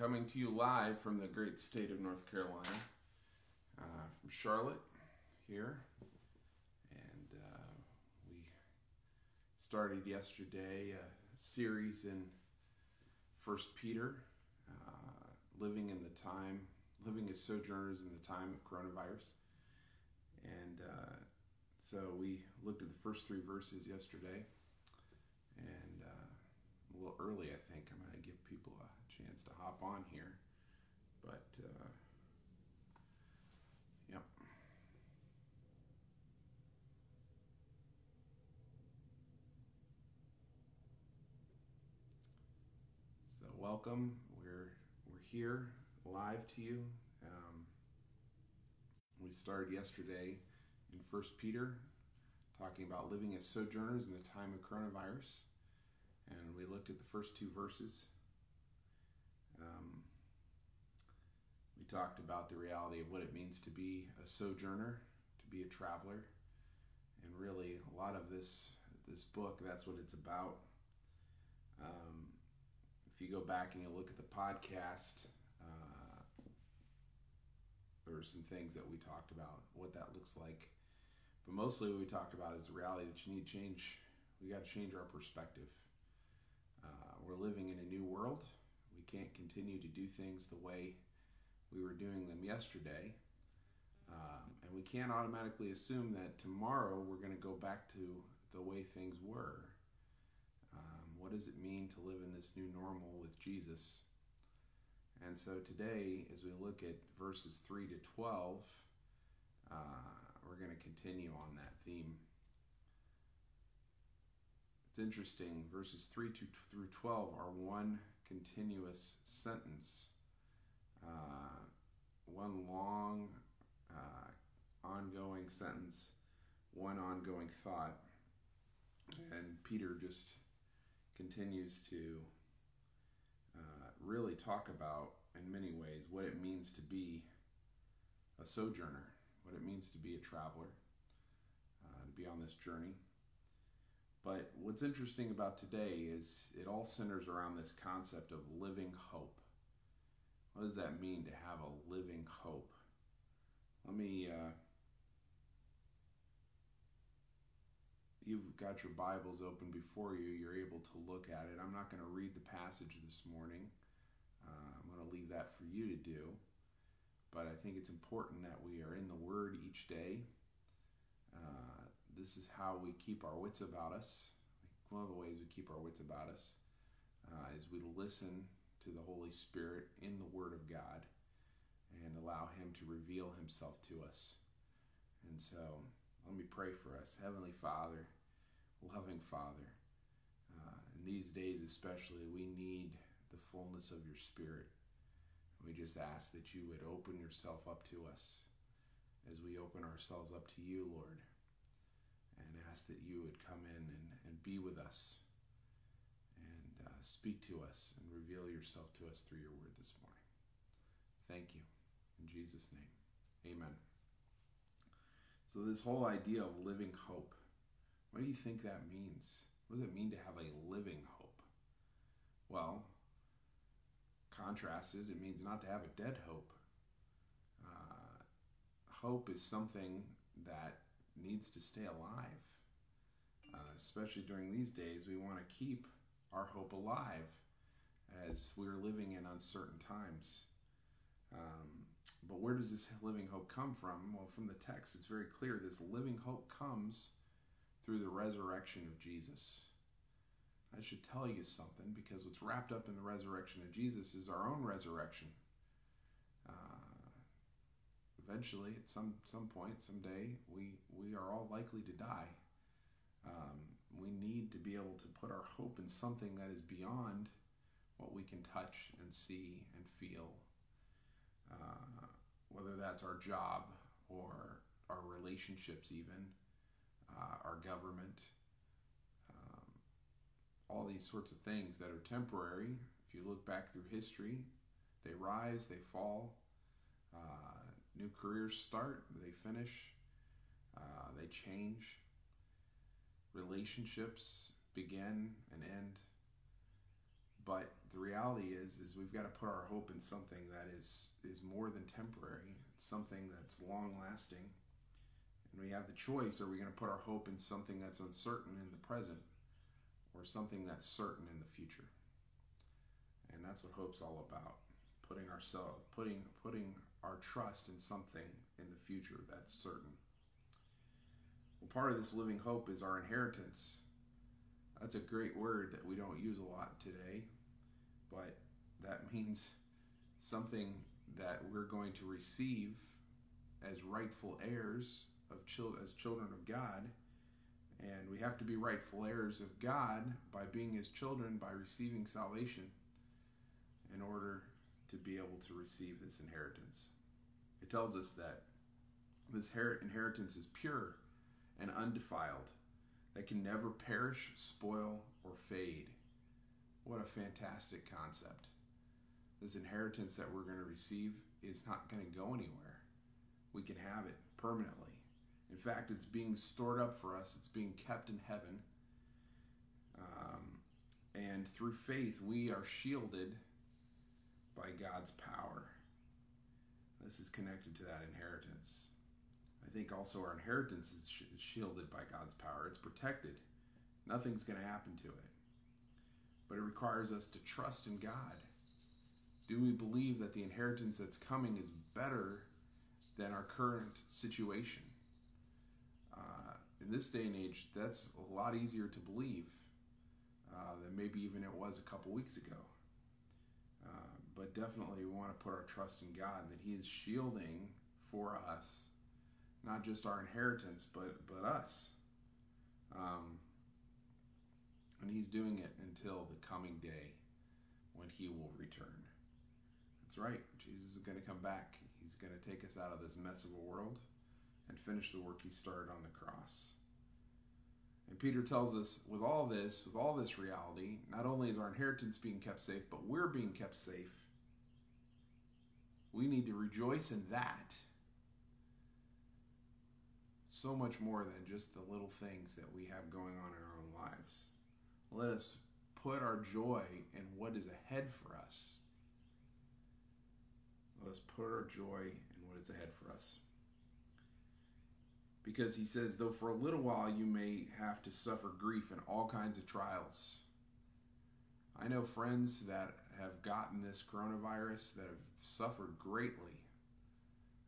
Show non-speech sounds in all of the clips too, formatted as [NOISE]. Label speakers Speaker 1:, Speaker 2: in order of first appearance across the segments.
Speaker 1: coming to you live from the great state of North Carolina, uh, from Charlotte here. And uh, we started yesterday a series in First Peter, uh, living in the time, living as sojourners in the time of coronavirus. And uh, so we looked at the first three verses yesterday. And uh, a little early, I think. I'm going to give people a chance to hop on here. But, uh, yep. So welcome. We're we're here live to you. Um, we started yesterday in First Peter, talking about living as sojourners in the time of coronavirus and we looked at the first two verses. Um, we talked about the reality of what it means to be a sojourner, to be a traveler, and really a lot of this this book that's what it's about. Um, if you go back and you look at the podcast, uh, there were some things that we talked about what that looks like, but mostly what we talked about is the reality that you need change. We got to change our perspective uh, we're living in a new world. Can't continue to do things the way we were doing them yesterday. Um, and we can't automatically assume that tomorrow we're going to go back to the way things were. Um, what does it mean to live in this new normal with Jesus? And so today, as we look at verses 3 to 12, uh, we're going to continue on that theme. It's interesting, verses 3 to, through 12 are one continuous sentence, uh, one long, uh, ongoing sentence, one ongoing thought. And Peter just continues to uh, really talk about, in many ways, what it means to be a sojourner, what it means to be a traveler, uh, to be on this journey. But what's interesting about today is it all centers around this concept of living hope. What does that mean to have a living hope? Let me. Uh, you've got your Bibles open before you. You're able to look at it. I'm not going to read the passage this morning. Uh, I'm going to leave that for you to do. But I think it's important that we are in the Word each day. Uh, this is how we keep our wits about us. One of the ways we keep our wits about us uh, is we listen to the Holy Spirit in the Word of God and allow Him to reveal Himself to us. And so, let me pray for us. Heavenly Father, loving Father, uh, in these days especially, we need the fullness of your Spirit. We just ask that you would open yourself up to us as we open ourselves up to you, Lord and ask that you would come in and, and be with us and uh, speak to us and reveal yourself to us through your word this morning. Thank you. In Jesus' name, amen. So, this whole idea of living hope, what do you think that means? What does it mean to have a living hope? Well, contrasted, it means not to have a dead hope. Uh, hope is something that needs to stay alive. Uh, especially during these days, we want to keep our hope alive as we're living in uncertain times. Um, but where does this living hope come from? Well, from the text, it's very clear this living hope comes through the resurrection of Jesus. I should tell you something because what's wrapped up in the resurrection of Jesus is our own resurrection. Eventually, at some some point, someday, we we are all likely to die. Um, we need to be able to put our hope in something that is beyond what we can touch and see and feel. Uh, whether that's our job or our relationships, even uh, our government, um, all these sorts of things that are temporary. If you look back through history, they rise, they fall. Uh, new careers start, they finish, uh, they change. Relationships begin and end. but the reality is is we've got to put our hope in something that is is more than temporary something that's long lasting and we have the choice are we going to put our hope in something that's uncertain in the present or something that's certain in the future and that's what hope's all about putting ourselves putting putting our trust in something in the future that's certain. Well part of this living hope is our inheritance. That's a great word that we don't use a lot today but that [LAUGHS] means something that we're going to receive as rightful heirs of children as children of God. And we have to be rightful heirs of God by being his children by receiving salvation in order to be able to receive this inheritance. It tells us that this inheritance is pure and undefiled, that can never perish, spoil, or fade. What a fantastic concept. This inheritance that we're going to receive is not going to go anywhere. We can have it permanently. In fact, it's being stored up for us, it's being kept in heaven. Um, and through faith, we are shielded by God's power. This is connected to that inheritance. I think also our inheritance is shielded by God's power. It's protected. Nothing's going to happen to it. But it requires us to trust in God. Do we believe that the inheritance that's coming is better than our current situation? Uh, in this day and age, that's a lot easier to believe uh, than maybe even it was a couple weeks ago but definitely we want to put our trust in God that He is shielding for us, not just our inheritance, but but us. Um, and He's doing it until the coming day when He will return. That's right. Jesus is going to come back. He's going to take us out of this mess of a world and finish the work He started on the cross. And Peter tells us with all this, with all this reality, not only is our inheritance being kept safe, but we're being kept safe we need to rejoice in that so much more than just the little things that we have going on in our own lives. Let us put our joy in what is ahead for us. Let us put our joy in what is ahead for us. Because he says, though for a little while you may have to suffer grief in all kinds of trials. I know friends that have gotten this coronavirus that have suffered greatly.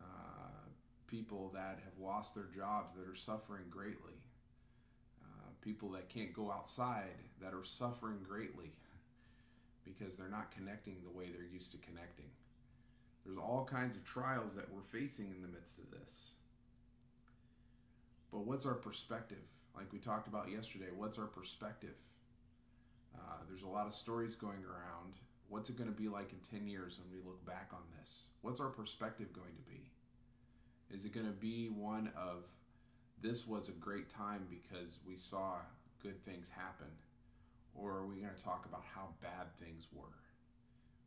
Speaker 1: Uh, people that have lost their jobs that are suffering greatly. Uh, people that can't go outside that are suffering greatly [LAUGHS] because they're not connecting the way they're used to connecting. There's all kinds of trials that we're facing in the midst of this. But what's our perspective? Like we talked about yesterday, what's our perspective? Uh, there's a lot of stories going around What's it going to be like in 10 years when we look back on this? What's our perspective going to be? Is it going to be one of this was a great time because we saw good things happen? Or are we going to talk about how bad things were?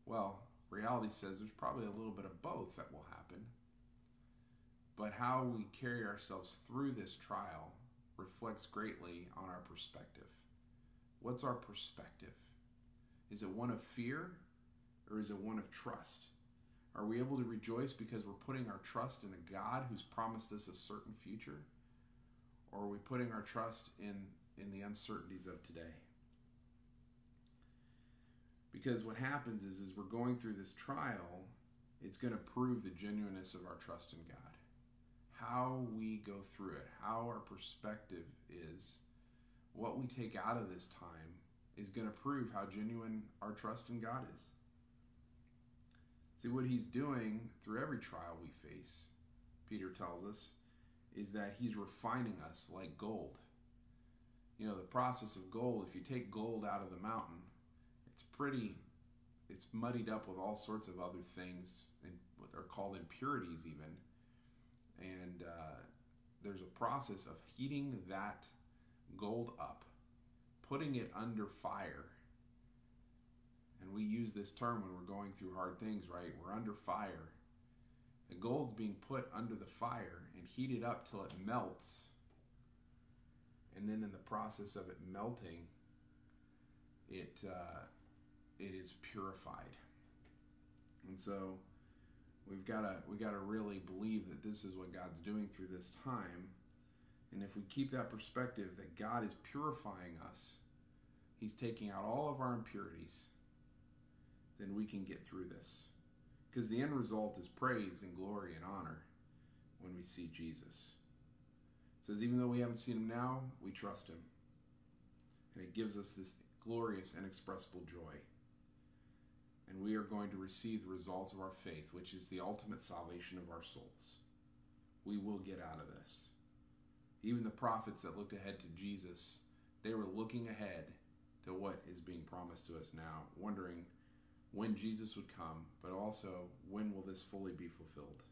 Speaker 1: Well, reality says there's probably a little bit of both that will happen. But how we carry ourselves through this trial reflects greatly on our perspective. What's our perspective? Is it one of fear or is it one of trust? Are we able to rejoice because we're putting our trust in a God who's promised us a certain future? Or are we putting our trust in, in the uncertainties of today? Because what happens is, is we're going through this trial, it's going to prove the genuineness of our trust in God. How we go through it, how our perspective is, what we take out of this time is going to prove how genuine our trust in God is. See, what he's doing through every trial we face, Peter tells us, is that he's refining us like gold. You know, the process of gold, if you take gold out of the mountain, it's pretty, it's muddied up with all sorts of other things, and what are called impurities, even. And uh, there's a process of heating that gold up putting it under fire. And we use this term when we're going through hard things, right? We're under fire. The gold's being put under the fire and heated up till it melts. And then in the process of it melting, it uh, it is purified. And so we've got to we got to really believe that this is what God's doing through this time. And if we keep that perspective that God is purifying us, he's taking out all of our impurities, then we can get through this. Because the end result is praise and glory and honor when we see Jesus. It says even though we haven't seen him now, we trust him. And it gives us this glorious inexpressible joy and we are going to receive the results of our faith, which is the ultimate salvation of our souls. We will get out of this. Even the prophets that looked ahead to Jesus, they were looking ahead to what is being promised to us now, wondering when Jesus would come, but also when will this fully be fulfilled.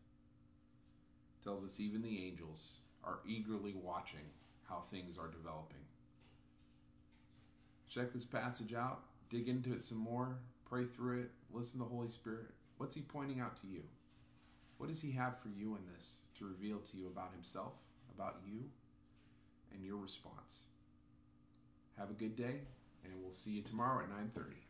Speaker 1: It tells us even the angels are eagerly watching how things are developing. Check this passage out, dig into it some more, Pray through it. Listen to the Holy Spirit. What's He pointing out to you? What does He have for you in this to reveal to you about Himself, about you, and your response? Have a good day, and we'll see you tomorrow at 9:30.